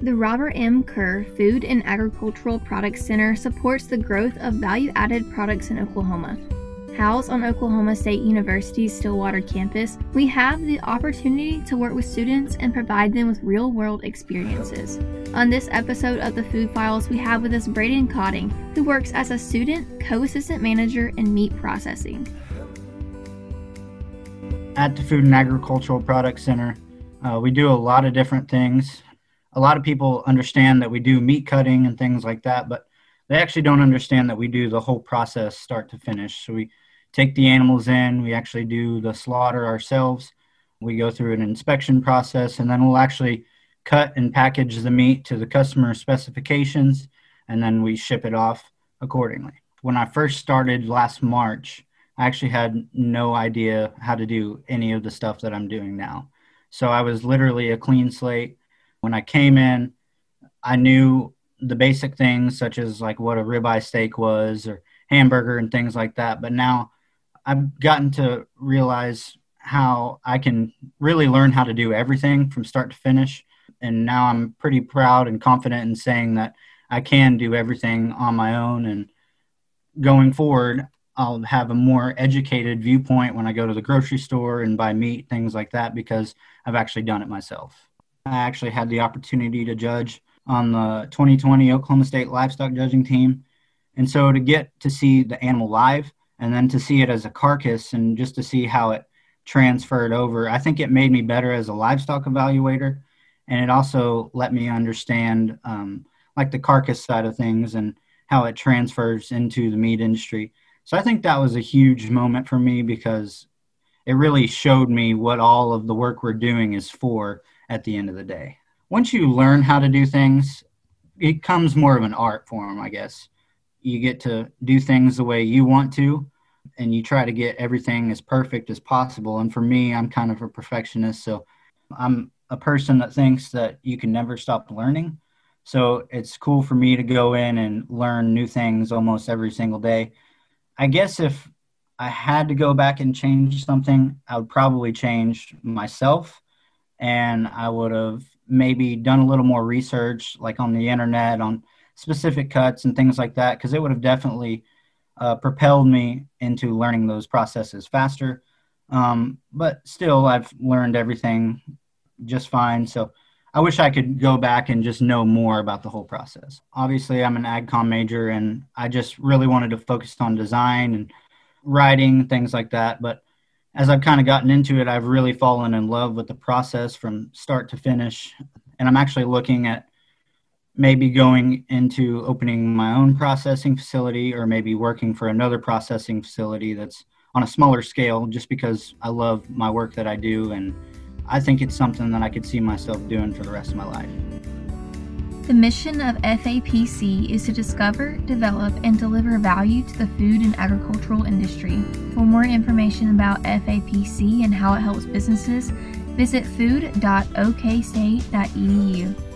The Robert M. Kerr Food and Agricultural Products Center supports the growth of value added products in Oklahoma. Housed on Oklahoma State University's Stillwater campus, we have the opportunity to work with students and provide them with real world experiences. On this episode of the Food Files, we have with us Breydon Codding, who works as a student co assistant manager in meat processing. At the Food and Agricultural Products Center, uh, we do a lot of different things a lot of people understand that we do meat cutting and things like that, but they actually don't understand that we do the whole process start to finish. So we take the animals in, we actually do the slaughter ourselves. We go through an inspection process, and then we'll actually cut and package the meat to the customer specifications, and then we ship it off accordingly. When I first started last March, I actually had no idea how to do any of the stuff that I'm doing now. So I was literally a clean slate. When I came in, I knew the basic things such as like what a ribeye steak was or hamburger and things like that. But now I've gotten to realize how I can really learn how to do everything from start to finish. And now I'm pretty proud and confident in saying that I can do everything on my own. And going forward, I'll have a more educated viewpoint when I go to the grocery store and buy meat, things like that, because I've actually done it myself. I actually had the opportunity to judge on the 2020 Oklahoma State livestock judging team. And so to get to see the animal live and then to see it as a carcass and just to see how it transferred over, I think it made me better as a livestock evaluator. And it also let me understand um, like the carcass side of things and how it transfers into the meat industry. So I think that was a huge moment for me because it really showed me what all of the work we're doing is for at the end of the day. Once you learn how to do things, it comes more of an art form, I guess. You get to do things the way you want to, and you try to get everything as perfect as possible. And for me, I'm kind of a perfectionist, so I'm a person that thinks that you can never stop learning. So it's cool for me to go in and learn new things almost every single day. I guess if I had to go back and change something, I would probably change myself and I would have maybe done a little more research, like on the internet, on specific cuts and things like that, because it would have definitely uh, propelled me into learning those processes faster. Um, but still, I've learned everything just fine. So I wish I could go back and just know more about the whole process. Obviously, I'm an AgCom major, and I just really wanted to focus on design and writing, things like that. But as I've kind of gotten into it, I've really fallen in love with the process from start to finish. And I'm actually looking at maybe going into opening my own processing facility or maybe working for another processing facility that's on a smaller scale just because I love my work that I do. And I think it's something that I could see myself doing for the rest of my life. The mission of FAPC is to discover, develop, and deliver value to the food and agricultural industry. For more information about FAPC and how it helps businesses, visit food.okstate.edu.